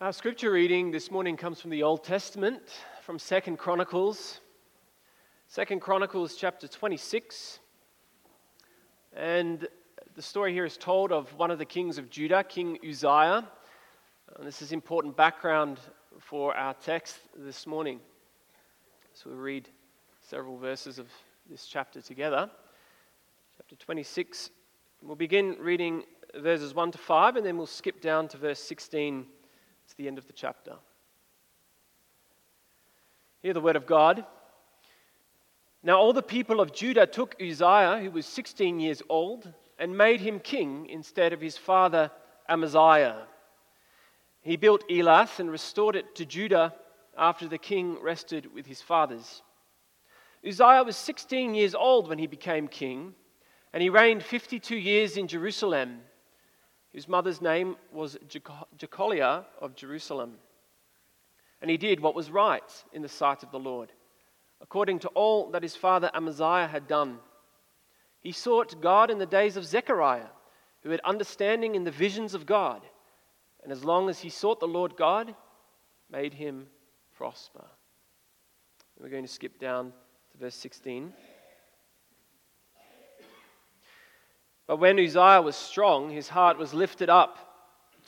Our scripture reading this morning comes from the Old Testament, from Second Chronicles. Second Chronicles chapter 26. And the story here is told of one of the kings of Judah, King Uzziah. And this is important background for our text this morning. So we'll read several verses of this chapter together. Chapter 26. We'll begin reading verses 1 to 5, and then we'll skip down to verse 16 to the end of the chapter. Hear the word of God. Now, all the people of Judah took Uzziah, who was 16 years old, and made him king instead of his father Amaziah. He built Elath and restored it to Judah after the king rested with his fathers. Uzziah was 16 years old when he became king, and he reigned 52 years in Jerusalem. His mother's name was Jecholiah of Jerusalem. And he did what was right in the sight of the Lord, according to all that his father Amaziah had done. He sought God in the days of Zechariah, who had understanding in the visions of God, and as long as he sought the Lord God, made him prosper. we're going to skip down to verse 16. But when Uzziah was strong, his heart was lifted up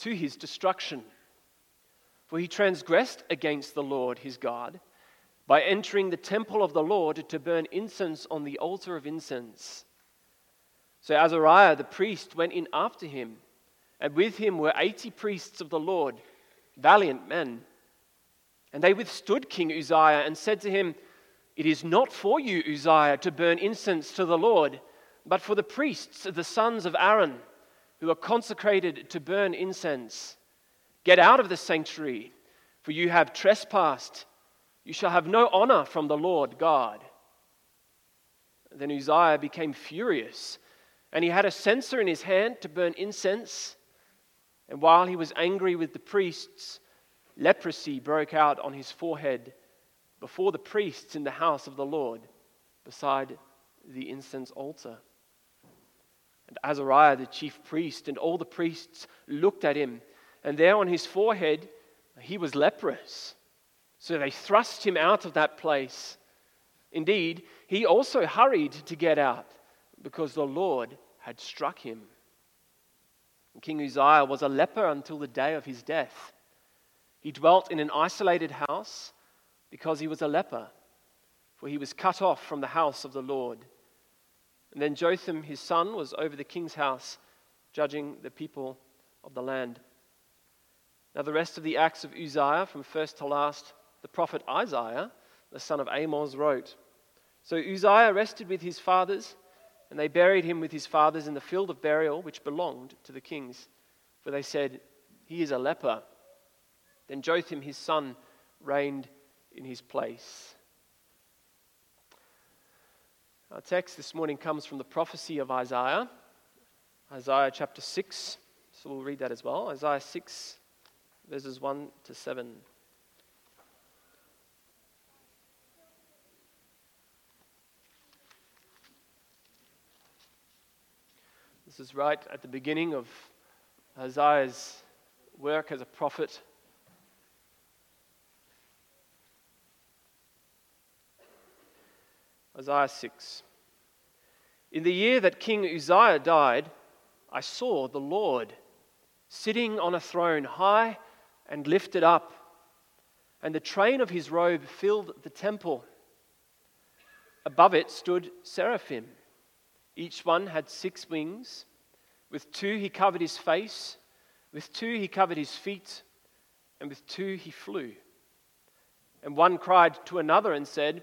to his destruction. For he transgressed against the Lord his God by entering the temple of the Lord to burn incense on the altar of incense. So Azariah the priest went in after him, and with him were eighty priests of the Lord, valiant men. And they withstood King Uzziah and said to him, It is not for you, Uzziah, to burn incense to the Lord but for the priests, the sons of Aaron, who are consecrated to burn incense. Get out of the sanctuary, for you have trespassed. You shall have no honor from the Lord God. Then Uzziah became furious, and he had a censer in his hand to burn incense. And while he was angry with the priests, leprosy broke out on his forehead before the priests in the house of the Lord, beside the incense altar. And Azariah, the chief priest, and all the priests looked at him, and there on his forehead he was leprous. So they thrust him out of that place. Indeed, he also hurried to get out because the Lord had struck him. King Uzziah was a leper until the day of his death. He dwelt in an isolated house because he was a leper, for he was cut off from the house of the Lord. And then Jotham, his son, was over the king's house, judging the people of the land. Now, the rest of the acts of Uzziah, from first to last, the prophet Isaiah, the son of Amoz, wrote. So Uzziah rested with his fathers, and they buried him with his fathers in the field of burial which belonged to the kings. For they said, He is a leper. Then Jotham, his son, reigned in his place. Our text this morning comes from the prophecy of Isaiah, Isaiah chapter 6. So we'll read that as well. Isaiah 6, verses 1 to 7. This is right at the beginning of Isaiah's work as a prophet. Isaiah 6. In the year that King Uzziah died, I saw the Lord sitting on a throne high and lifted up, and the train of his robe filled the temple. Above it stood seraphim. Each one had six wings. With two he covered his face, with two he covered his feet, and with two he flew. And one cried to another and said,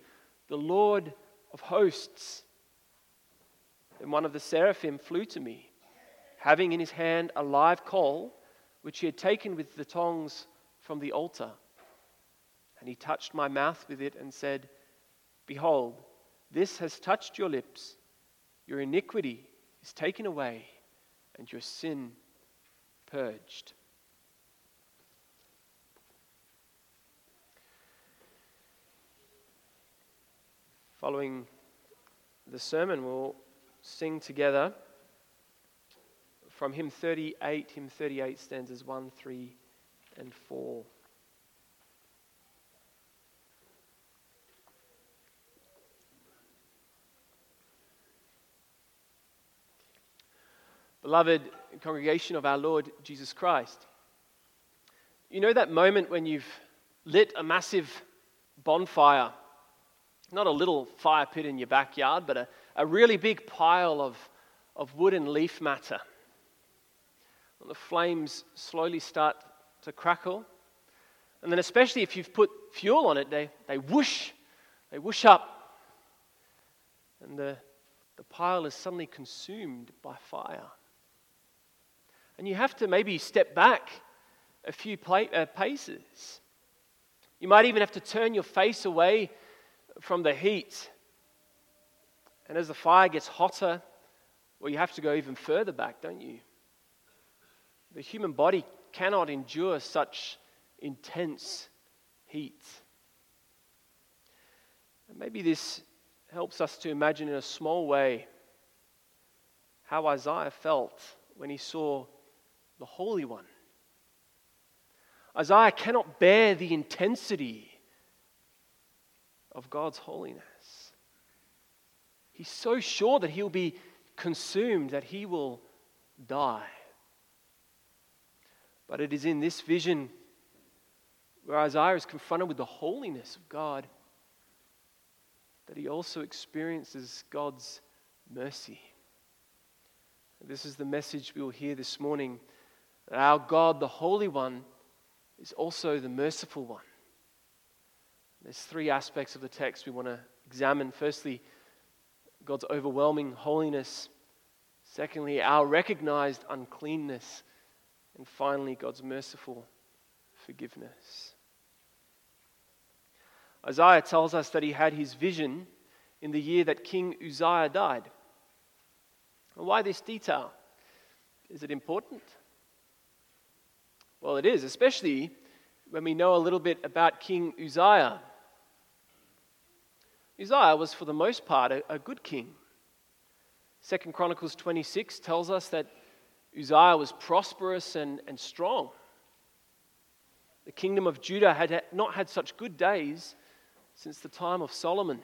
the Lord of hosts. And one of the seraphim flew to me, having in his hand a live coal, which he had taken with the tongs from the altar. And he touched my mouth with it and said, Behold, this has touched your lips. Your iniquity is taken away, and your sin purged. Following the sermon, we'll sing together from hymn 38, hymn 38 stanzas 1, 3, and 4. Beloved congregation of our Lord Jesus Christ, you know that moment when you've lit a massive bonfire, not a little fire pit in your backyard, but a, a really big pile of, of wood and leaf matter. And the flames slowly start to crackle. And then, especially if you've put fuel on it, they, they whoosh, they whoosh up. And the, the pile is suddenly consumed by fire. And you have to maybe step back a few uh, paces. You might even have to turn your face away from the heat. And as the fire gets hotter, well, you have to go even further back, don't you? The human body cannot endure such intense heat. And maybe this helps us to imagine in a small way how Isaiah felt when he saw the Holy One. Isaiah cannot bear the intensity of God's holiness. He's so sure that he'll be consumed, that he will die. But it is in this vision where Isaiah is confronted with the holiness of God that he also experiences God's mercy. This is the message we will hear this morning that our God, the Holy One, is also the merciful one. There's three aspects of the text we want to examine. Firstly, God's overwhelming holiness. Secondly, our recognized uncleanness. And finally, God's merciful forgiveness. Isaiah tells us that he had his vision in the year that King Uzziah died. Why this detail? Is it important? Well, it is, especially when we know a little bit about King Uzziah. Uzziah was, for the most part, a, a good king. Second Chronicles 26 tells us that Uzziah was prosperous and, and strong. The kingdom of Judah had not had such good days since the time of Solomon.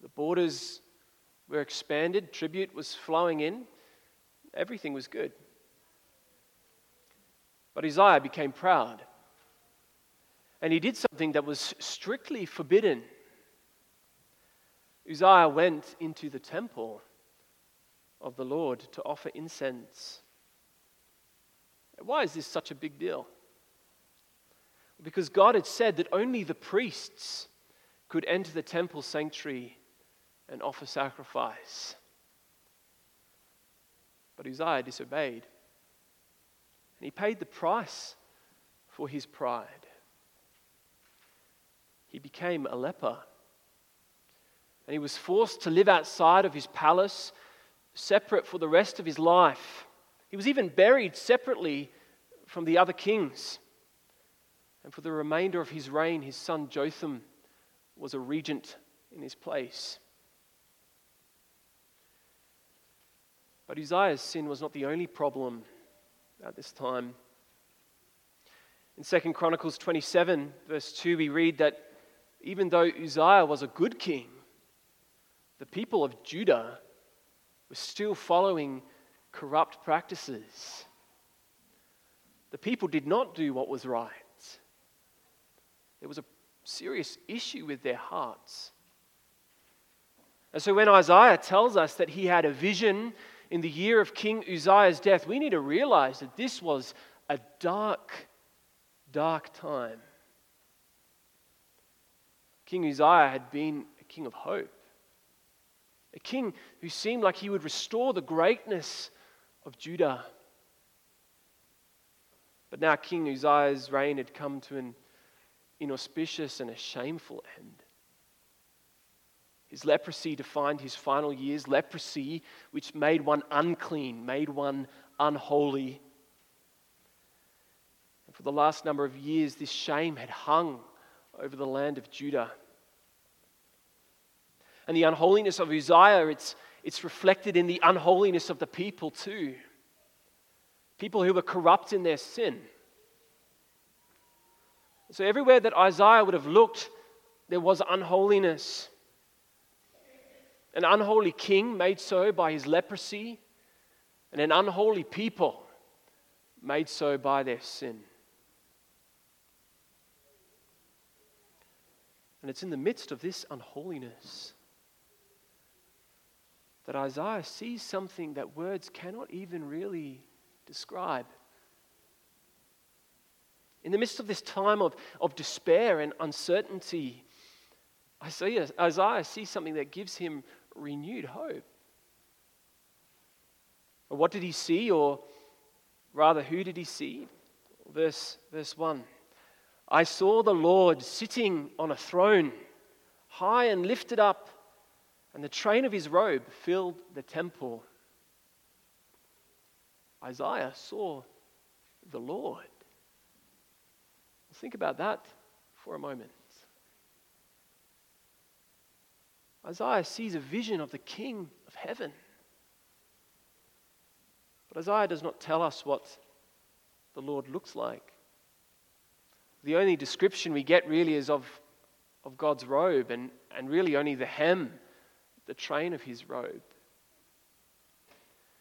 The borders were expanded, tribute was flowing in, everything was good. But Uzziah became proud. And he did something that was strictly forbidden. Uzziah went into the temple of the Lord to offer incense. Why is this such a big deal? Because God had said that only the priests could enter the temple sanctuary and offer sacrifice. But Uzziah disobeyed. And he paid the price for his pride. He became a leper. And he was forced to live outside of his palace, separate for the rest of his life. He was even buried separately from the other kings. And for the remainder of his reign, his son Jotham was a regent in his place. But Uzziah's sin was not the only problem at this time. In 2 Chronicles 27, verse 2, we read that even though Uzziah was a good king, the people of Judah were still following corrupt practices. The people did not do what was right. There was a serious issue with their hearts. And so when Isaiah tells us that he had a vision in the year of King Uzziah's death, we need to realize that this was a dark, dark time. King Uzziah had been a king of hope, a king who seemed like he would restore the greatness of Judah. But now King Uzziah's reign had come to an inauspicious and a shameful end. His leprosy defined his final years, leprosy which made one unclean, made one unholy. And for the last number of years, this shame had hung over the land of Judah. And the unholiness of Uzziah, it's, it's reflected in the unholiness of the people too. People who were corrupt in their sin. So everywhere that Isaiah would have looked, there was unholiness. An unholy king made so by his leprosy, and an unholy people made so by their sin. And it's in the midst of this unholiness that Isaiah sees something that words cannot even really describe. In the midst of this time of, of despair and uncertainty, Isaiah, Isaiah sees something that gives him renewed hope. What did he see, or rather, who did he see? Verse, verse 1 I saw the Lord sitting on a throne, high and lifted up, and the train of his robe filled the temple. Isaiah saw the Lord. Think about that for a moment. Isaiah sees a vision of the King of heaven. But Isaiah does not tell us what the Lord looks like. The only description we get really is of, of God's robe and, and really only the hem, the train of his robe.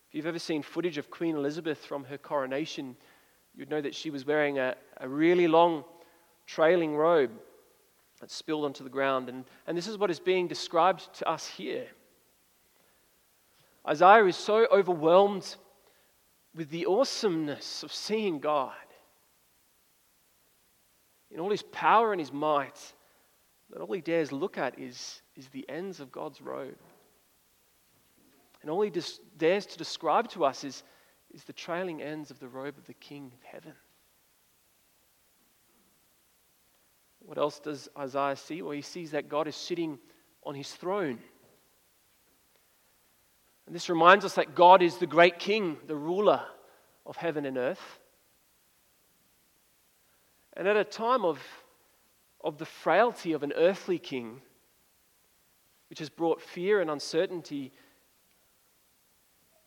If you've ever seen footage of Queen Elizabeth from her coronation, you'd know that she was wearing a, a really long trailing robe that spilled onto the ground. And, and this is what is being described to us here. Isaiah is so overwhelmed with the awesomeness of seeing God in all his power and his might that all he dares look at is, is the ends of God's robe. And all he dares to describe to us is, is the trailing ends of the robe of the King of heaven. What else does Isaiah see? Well, he sees that God is sitting on his throne. And this reminds us that God is the great king, the ruler of heaven and earth. And at a time of, of the frailty of an earthly king, which has brought fear and uncertainty,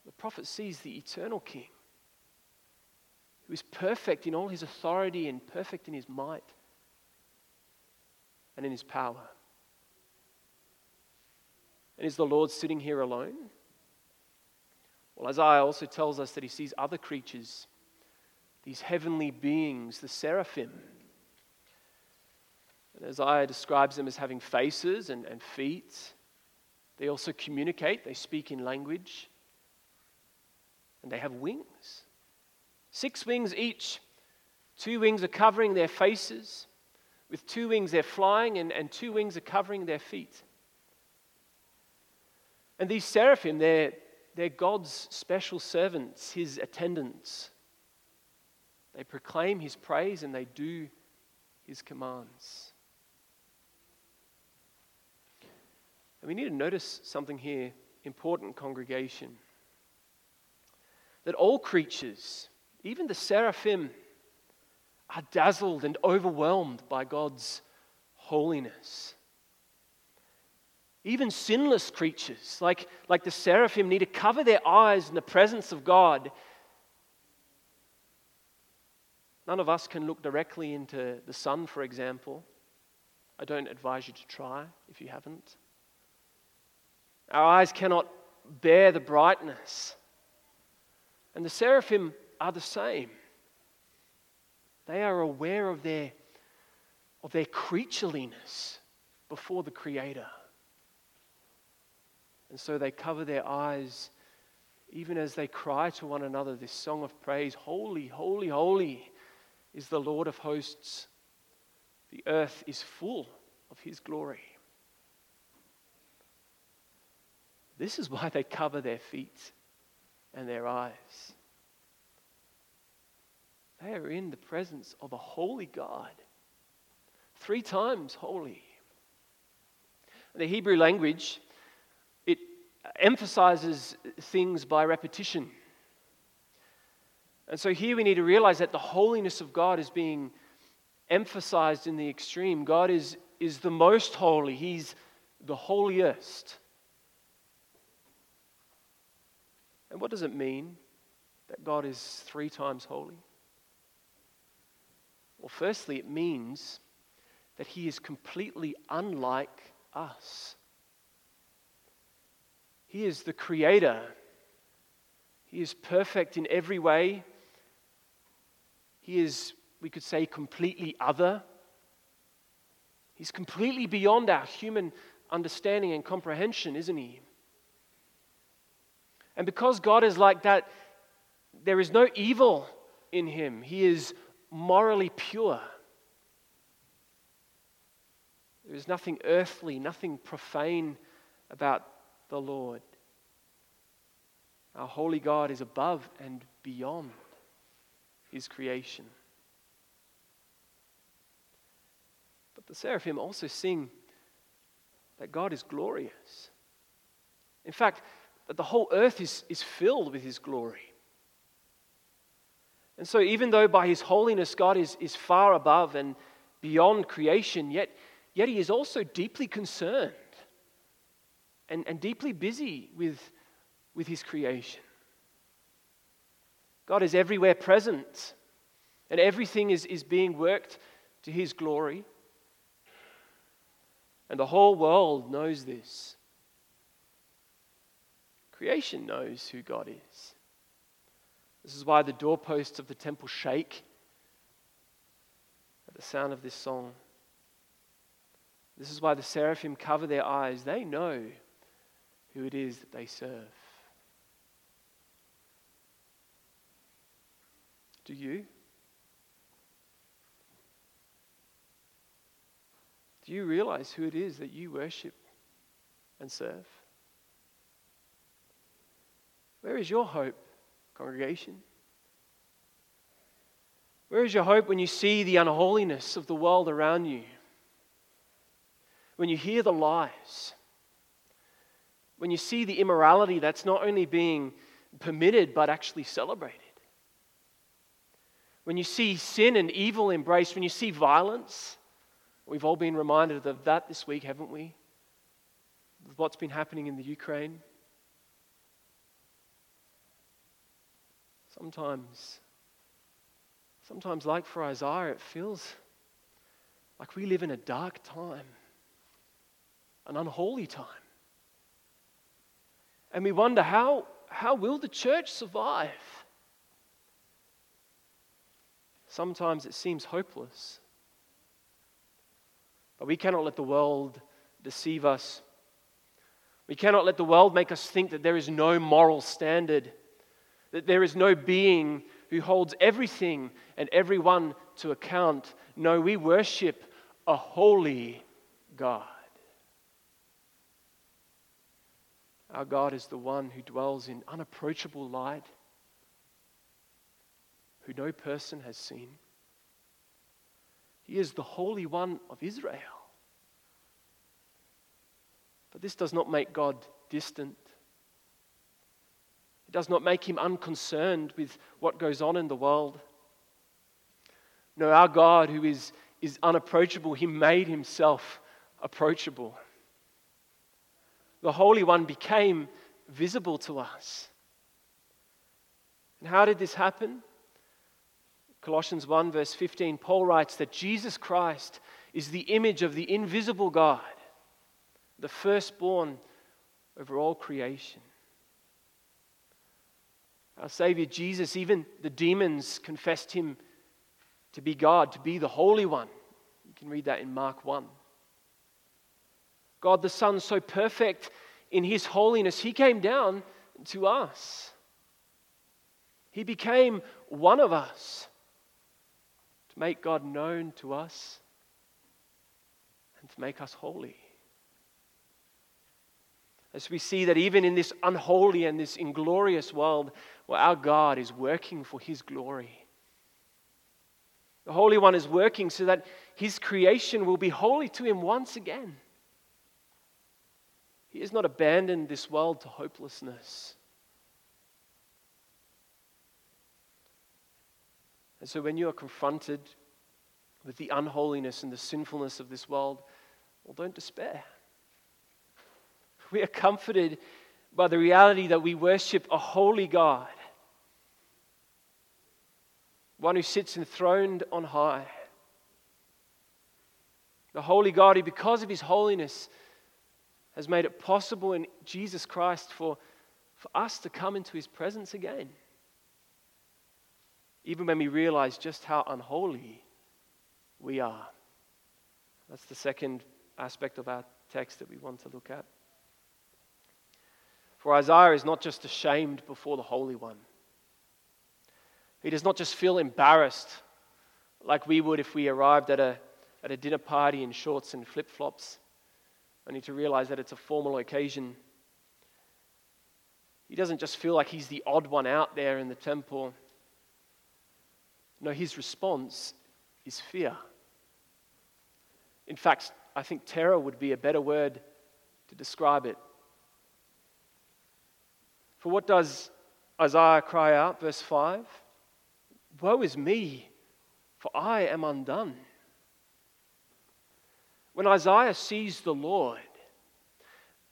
the prophet sees the eternal king, who is perfect in all his authority and perfect in his might and in his power. And is the Lord sitting here alone? Well, Isaiah also tells us that he sees other creatures, these heavenly beings, the seraphim. And Isaiah describes them as having faces and, and feet. They also communicate, they speak in language, and they have wings. Six wings each. Two wings are covering their faces, with two wings, they're flying, and, and two wings are covering their feet. And these seraphim, they're, they're God's special servants, his attendants. They proclaim his praise and they do his commands. And we need to notice something here, important congregation. That all creatures, even the seraphim, are dazzled and overwhelmed by God's holiness. Even sinless creatures, like, like the seraphim, need to cover their eyes in the presence of God. None of us can look directly into the sun, for example. I don't advise you to try if you haven't. Our eyes cannot bear the brightness. And the seraphim are the same. They are aware of their, of their creatureliness before the Creator. And so they cover their eyes even as they cry to one another this song of praise Holy, holy, holy is the Lord of hosts. The earth is full of his glory. This is why they cover their feet and their eyes. they are in the presence of a holy God. Three times holy. The Hebrew language, it emphasizes things by repetition. And so here we need to realize that the holiness of God is being emphasized in the extreme. God is, is the most holy, He's the holiest. And what does it mean that God is three times holy? Well, firstly, it means that He is completely unlike us. He is the Creator. He is perfect in every way. He is, we could say, completely other. He's completely beyond our human understanding and comprehension, isn't He? And because God is like that, there is no evil in Him. He is morally pure. There is nothing earthly, nothing profane about the Lord. Our holy God is above and beyond his creation. But the seraphim also sing that God is glorious. In fact, that the whole earth is, is filled with his glory. And so, even though by his holiness God is, is far above and beyond creation, yet Yet he is also deeply concerned and, and deeply busy with, with his creation. God is everywhere present, and everything is, is being worked to his glory. And the whole world knows this. Creation knows who God is. This is why the doorposts of the temple shake at the sound of this song. This is why the seraphim cover their eyes. They know who it is that they serve. Do you? Do you realize who it is that you worship and serve? Where is your hope, congregation? Where is your hope when you see the unholiness of the world around you? when you hear the lies, when you see the immorality that's not only being permitted but actually celebrated, when you see sin and evil embraced, when you see violence, we've all been reminded of that this week, haven't we? What's been happening in the Ukraine. Sometimes, sometimes, like for Isaiah, it feels like we live in a dark time an unholy time. And we wonder how, how will the church survive? Sometimes it seems hopeless. But we cannot let the world deceive us. We cannot let the world make us think that there is no moral standard, that there is no being who holds everything and everyone to account. No, we worship a holy God. Our God is the one who dwells in unapproachable light, who no person has seen. He is the Holy One of Israel. But this does not make God distant. Does not make him unconcerned with what goes on in the world. No, our God, who is, is unapproachable, he made himself approachable the Holy One became visible to us. And how did this happen? Colossians 1, verse 15, Paul writes that Jesus Christ is the image of the invisible God, the firstborn over all creation. Our Savior Jesus, even the demons confessed him to be God, to be the Holy One. You can read that in Mark 1. God the Son, so perfect in his holiness, he came down to us. He became one of us to make God known to us and to make us holy. As we see that even in this unholy and this inglorious world, well, our God is working for his glory. The Holy One is working so that his creation will be holy to him once again. He has not abandoned this world to hopelessness. And so when you are confronted with the unholiness and the sinfulness of this world, well, don't despair. We are comforted by the reality that we worship a holy God, one who sits enthroned on high. The holy God who, because of his holiness, has made it possible in Jesus Christ for, for us to come into his presence again. Even when we realize just how unholy we are. That's the second aspect of our text that we want to look at. For Isaiah is not just ashamed before the Holy One, he does not just feel embarrassed like we would if we arrived at a, at a dinner party in shorts and flip flops, only to realize that it's a formal occasion. He doesn't just feel like he's the odd one out there in the temple. No, his response is fear. In fact, I think terror would be a better word to describe it. For what does Isaiah cry out? Verse 5 Woe is me, for I am undone. When Isaiah sees the Lord,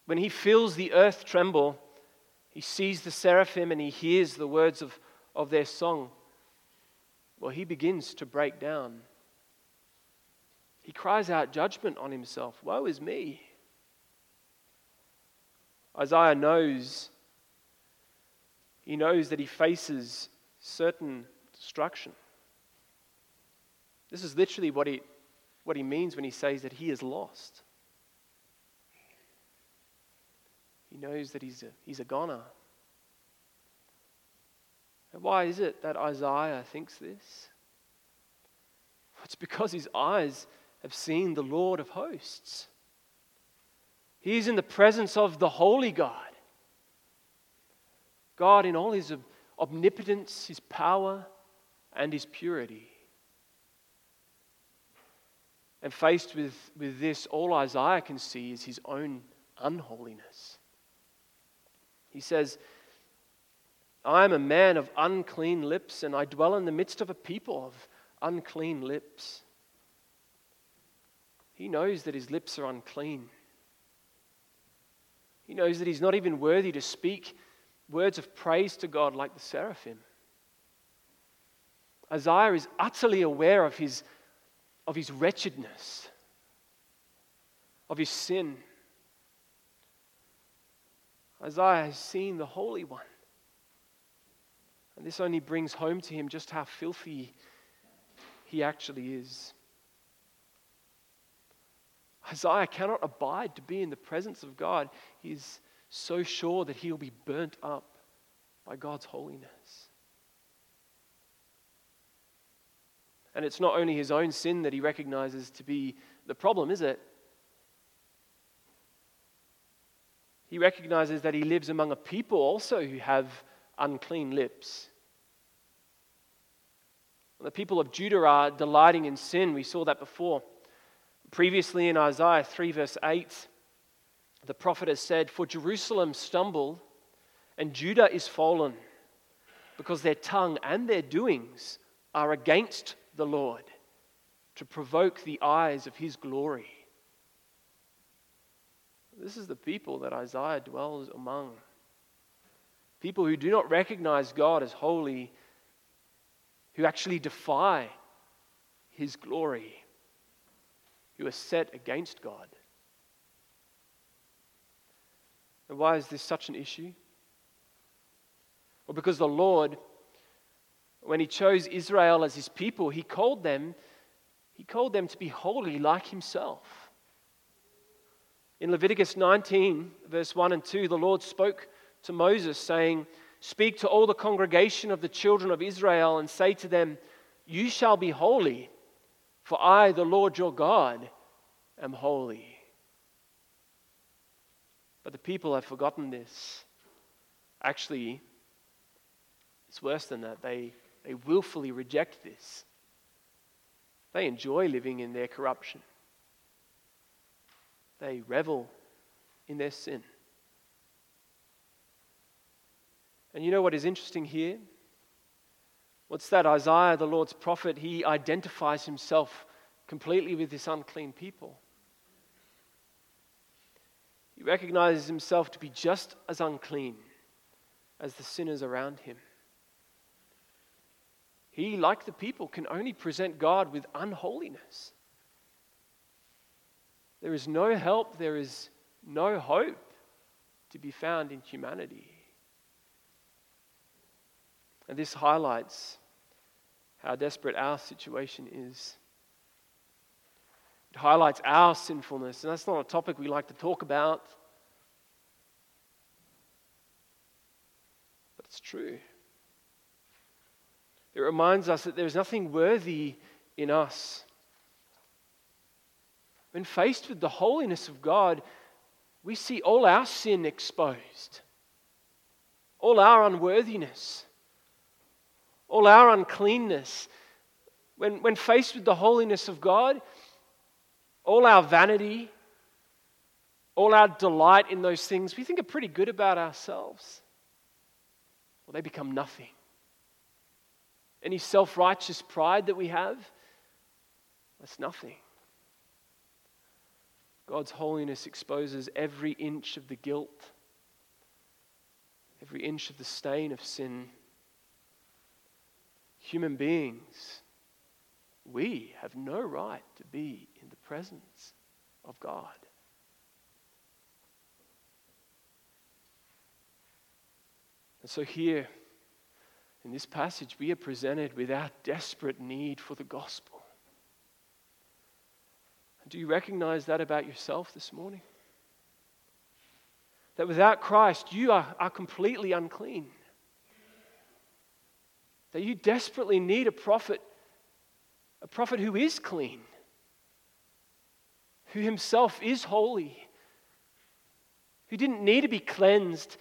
when he feels the earth tremble, he sees the seraphim and he hears the words of, of their song, well, he begins to break down. He cries out judgment on himself Woe is me! Isaiah knows he knows that he faces certain destruction. This is literally what he, what he means when he says that he is lost. He knows that he's a, he's a goner. And why is it that Isaiah thinks this? It's because his eyes have seen the Lord of hosts. He is in the presence of the holy God. God, in all his omnipotence, his power, and his purity. And faced with, with this, all Isaiah can see is his own unholiness. He says, I am a man of unclean lips, and I dwell in the midst of a people of unclean lips. He knows that his lips are unclean. He knows that he's not even worthy to speak words of praise to God like the seraphim. Isaiah is utterly aware of his, of his wretchedness, of his sin. Isaiah has seen the Holy One. And this only brings home to him just how filthy he actually is. Isaiah cannot abide to be in the presence of God. He is so sure that he'll be burnt up by God's holiness. And it's not only his own sin that he recognizes to be the problem, is it? He recognizes that he lives among a people also who have unclean lips. The people of Judah are delighting in sin. We saw that before. Previously in Isaiah 3, verse 8, the prophet has said, For Jerusalem stumbled and Judah is fallen, because their tongue and their doings are against the Lord to provoke the eyes of his glory. This is the people that Isaiah dwells among. People who do not recognize God as holy, who actually defy his glory, who are set against God. And why is this such an issue? Well, because the Lord, when He chose Israel as His people, He called them, He called them to be holy like Himself. In Leviticus 19, verse 1 and 2, the Lord spoke to Moses, saying, Speak to all the congregation of the children of Israel and say to them, You shall be holy, for I, the Lord your God, am holy. But the people have forgotten this. Actually, it's worse than that. They, they willfully reject this. They enjoy living in their corruption. They revel in their sin. And you know what is interesting here? What's that? Isaiah, the Lord's prophet, he identifies himself completely with this unclean people. He recognizes himself to be just as unclean as the sinners around him. He, like the people, can only present God with unholiness. There is no help, there is no hope to be found in humanity. And this highlights how desperate our situation is. It highlights our sinfulness, and that's not a topic we like to talk about. But it's true. It reminds us that there's nothing worthy in us. When faced with the holiness of God, we see all our sin exposed, all our unworthiness, all our uncleanness. When, when faced with the holiness of God, all our vanity, all our delight in those things we think are pretty good about ourselves, well, they become nothing any self righteous pride that we have, that's nothing. God's holiness exposes every inch of the guilt, every inch of the stain of sin. Human beings, we have no right to be in the presence of God. And so here, in this passage, we are presented with our desperate need for the gospel. Do you recognize that about yourself this morning? That without Christ, you are, are completely unclean. That you desperately need a prophet, a prophet who is clean, who himself is holy, who didn't need to be cleansed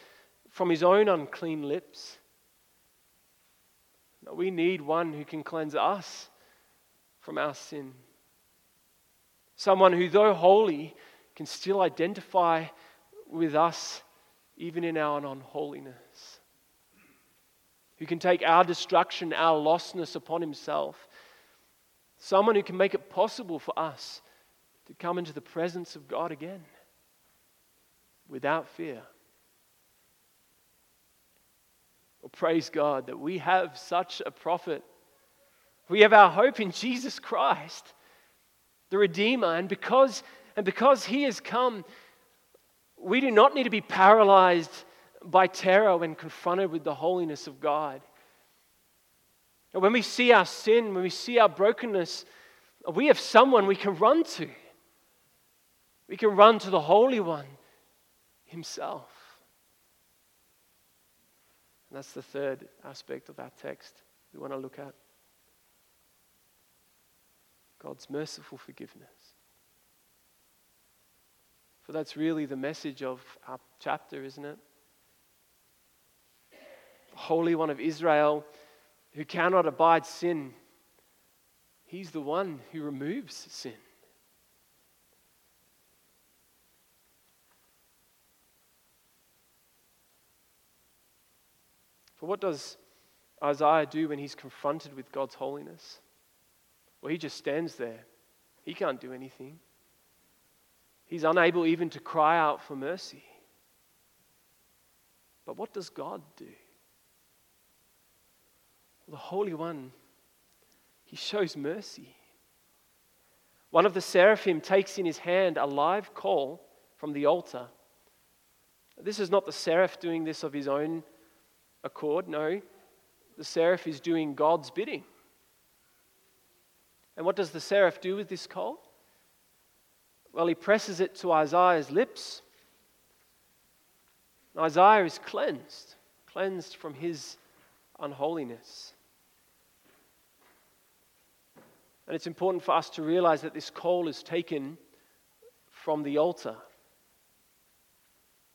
from his own unclean lips we need one who can cleanse us from our sin. Someone who, though holy, can still identify with us even in our unholiness. Who can take our destruction, our lostness upon himself. Someone who can make it possible for us to come into the presence of God again without fear. Well, praise God that we have such a prophet. We have our hope in Jesus Christ, the Redeemer. And because, and because He has come, we do not need to be paralyzed by terror when confronted with the holiness of God. And when we see our sin, when we see our brokenness, we have someone we can run to. We can run to the Holy One Himself. And that's the third aspect of our text we want to look at God's merciful forgiveness. For that's really the message of our chapter, isn't it? The Holy One of Israel who cannot abide sin, He's the one who removes sin. For what does Isaiah do when he's confronted with God's holiness? Well, he just stands there. He can't do anything. He's unable even to cry out for mercy. But what does God do? Well, the Holy One, he shows mercy. One of the seraphim takes in his hand a live coal from the altar. This is not the seraph doing this of his own accord. No, the seraph is doing God's bidding. And what does the seraph do with this coal? Well, he presses it to Isaiah's lips. Isaiah is cleansed, cleansed from his unholiness. And it's important for us to realize that this coal is taken from the altar.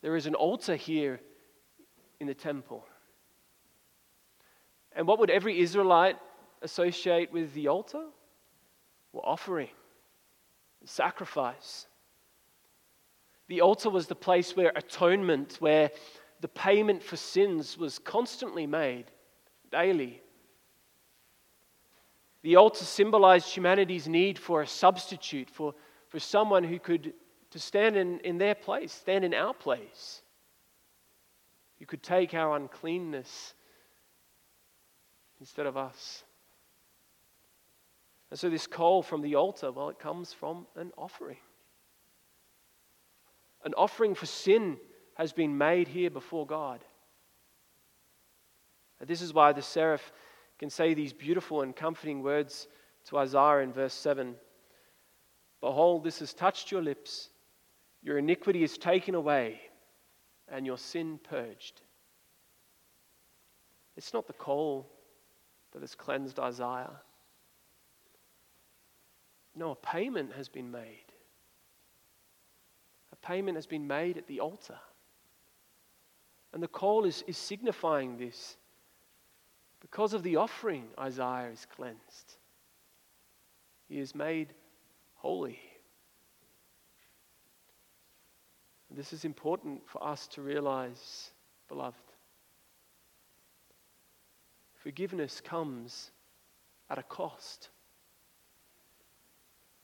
There is an altar here in the temple. And what would every Israelite associate with the altar? were offering, sacrifice. The altar was the place where atonement, where the payment for sins was constantly made daily. The altar symbolized humanity's need for a substitute, for, for someone who could to stand in, in their place, stand in our place. You could take our uncleanness instead of us. And so, this coal from the altar, well, it comes from an offering. An offering for sin has been made here before God. And this is why the seraph can say these beautiful and comforting words to Isaiah in verse 7 Behold, this has touched your lips, your iniquity is taken away, and your sin purged. It's not the coal that has cleansed Isaiah. No, a payment has been made. A payment has been made at the altar. And the coal is, is signifying this. Because of the offering, Isaiah is cleansed. He is made holy. This is important for us to realize, beloved. Forgiveness comes at a cost.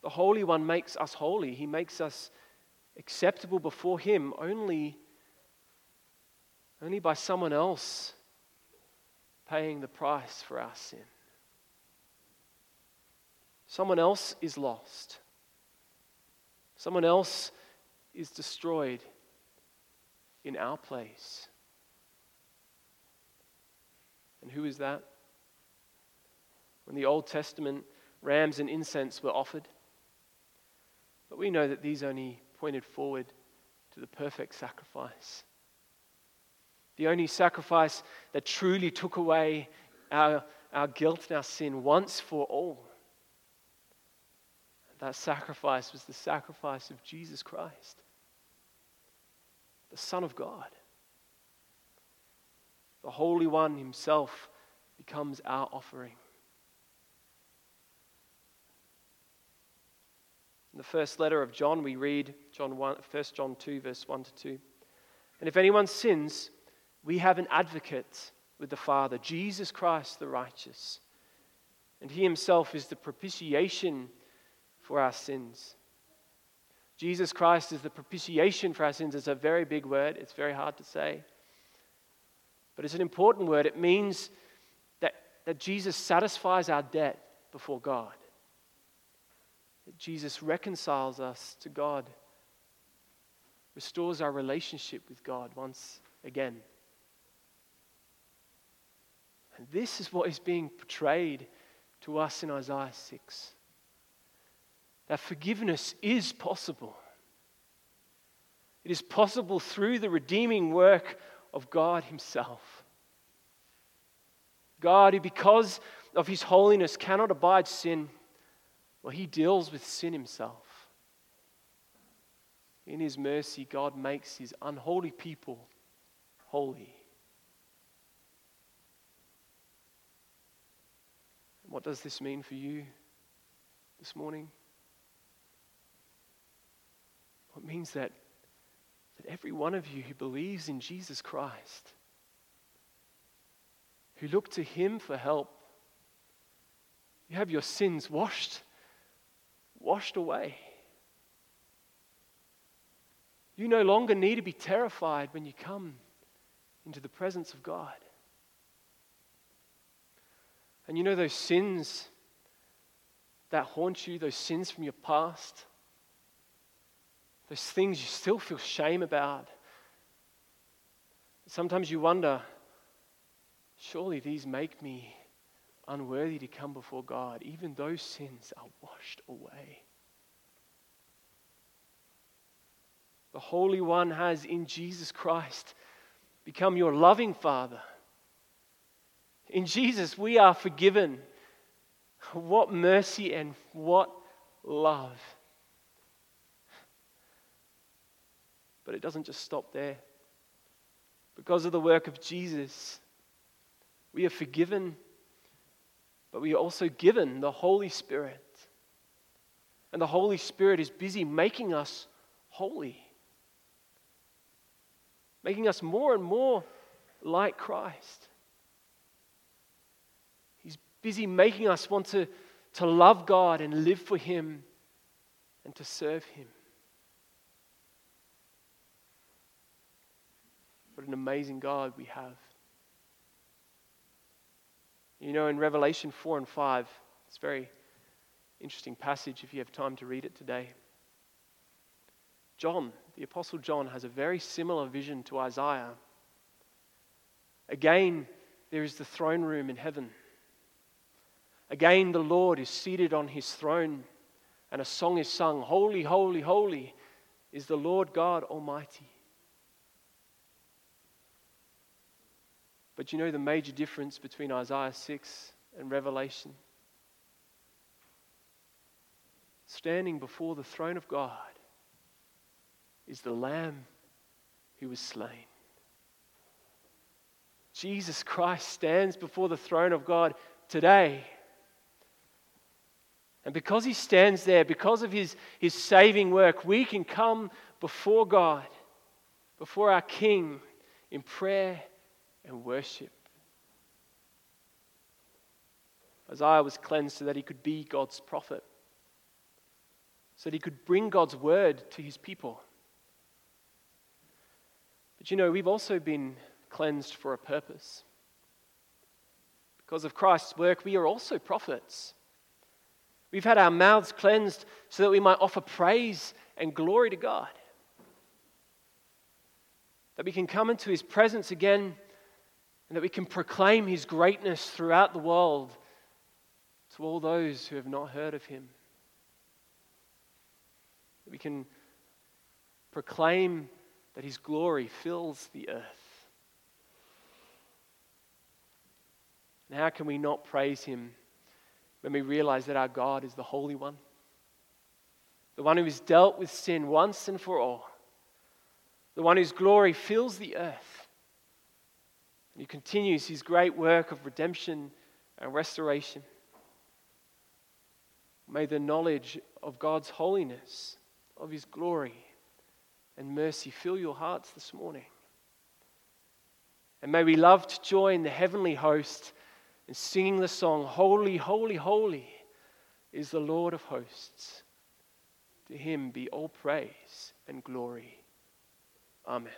The Holy One makes us holy. He makes us acceptable before Him only, only by someone else paying the price for our sin. Someone else is lost. Someone else is destroyed in our place. And who is that? When the Old Testament rams and incense were offered, but we know that these only pointed forward to the perfect sacrifice. The only sacrifice that truly took away our, our guilt and our sin once for all. That sacrifice was the sacrifice of Jesus Christ, the Son of God. The Holy One Himself becomes our offering. In the first letter of John, we read John 1, 1 John 2, verse 1 to 2. And if anyone sins, we have an advocate with the Father, Jesus Christ the righteous. And he himself is the propitiation for our sins. Jesus Christ is the propitiation for our sins. It's a very big word, it's very hard to say. But it's an important word. It means that, that Jesus satisfies our debt before God that Jesus reconciles us to God, restores our relationship with God once again. And this is what is being portrayed to us in Isaiah 6 that forgiveness is possible. It is possible through the redeeming work of God Himself. God, who because of His holiness cannot abide sin, well, he deals with sin himself. In his mercy, God makes his unholy people holy. What does this mean for you this morning? It means that, that every one of you who believes in Jesus Christ, who look to him for help, you have your sins washed washed away. You no longer need to be terrified when you come into the presence of God. And you know those sins that haunt you, those sins from your past, those things you still feel shame about. Sometimes you wonder, surely these make me unworthy to come before God, even those sins are washed away. The Holy One has in Jesus Christ become your loving Father. In Jesus, we are forgiven. What mercy and what love. But it doesn't just stop there. Because of the work of Jesus, we are forgiven but we are also given the Holy Spirit. And the Holy Spirit is busy making us holy, making us more and more like Christ. He's busy making us want to, to love God and live for Him and to serve Him. What an amazing God we have. You know, in Revelation 4 and 5, it's a very interesting passage if you have time to read it today. John, the Apostle John, has a very similar vision to Isaiah. Again, there is the throne room in heaven. Again, the Lord is seated on his throne, and a song is sung Holy, holy, holy is the Lord God Almighty. But you know the major difference between Isaiah 6 and Revelation? Standing before the throne of God is the Lamb who was slain. Jesus Christ stands before the throne of God today. And because he stands there, because of his, his saving work, we can come before God, before our King, in prayer and worship. Isaiah was cleansed so that he could be God's prophet, so that he could bring God's word to his people. But you know, we've also been cleansed for a purpose. Because of Christ's work, we are also prophets. We've had our mouths cleansed so that we might offer praise and glory to God. That we can come into his presence again and that we can proclaim his greatness throughout the world to all those who have not heard of him. That we can proclaim that his glory fills the earth. And how can we not praise him when we realize that our God is the Holy One? The one who has dealt with sin once and for all. The one whose glory fills the earth. He continues his great work of redemption and restoration. May the knowledge of God's holiness, of his glory and mercy fill your hearts this morning. And may we love to join the heavenly host in singing the song, Holy, Holy, Holy is the Lord of hosts. To him be all praise and glory. Amen.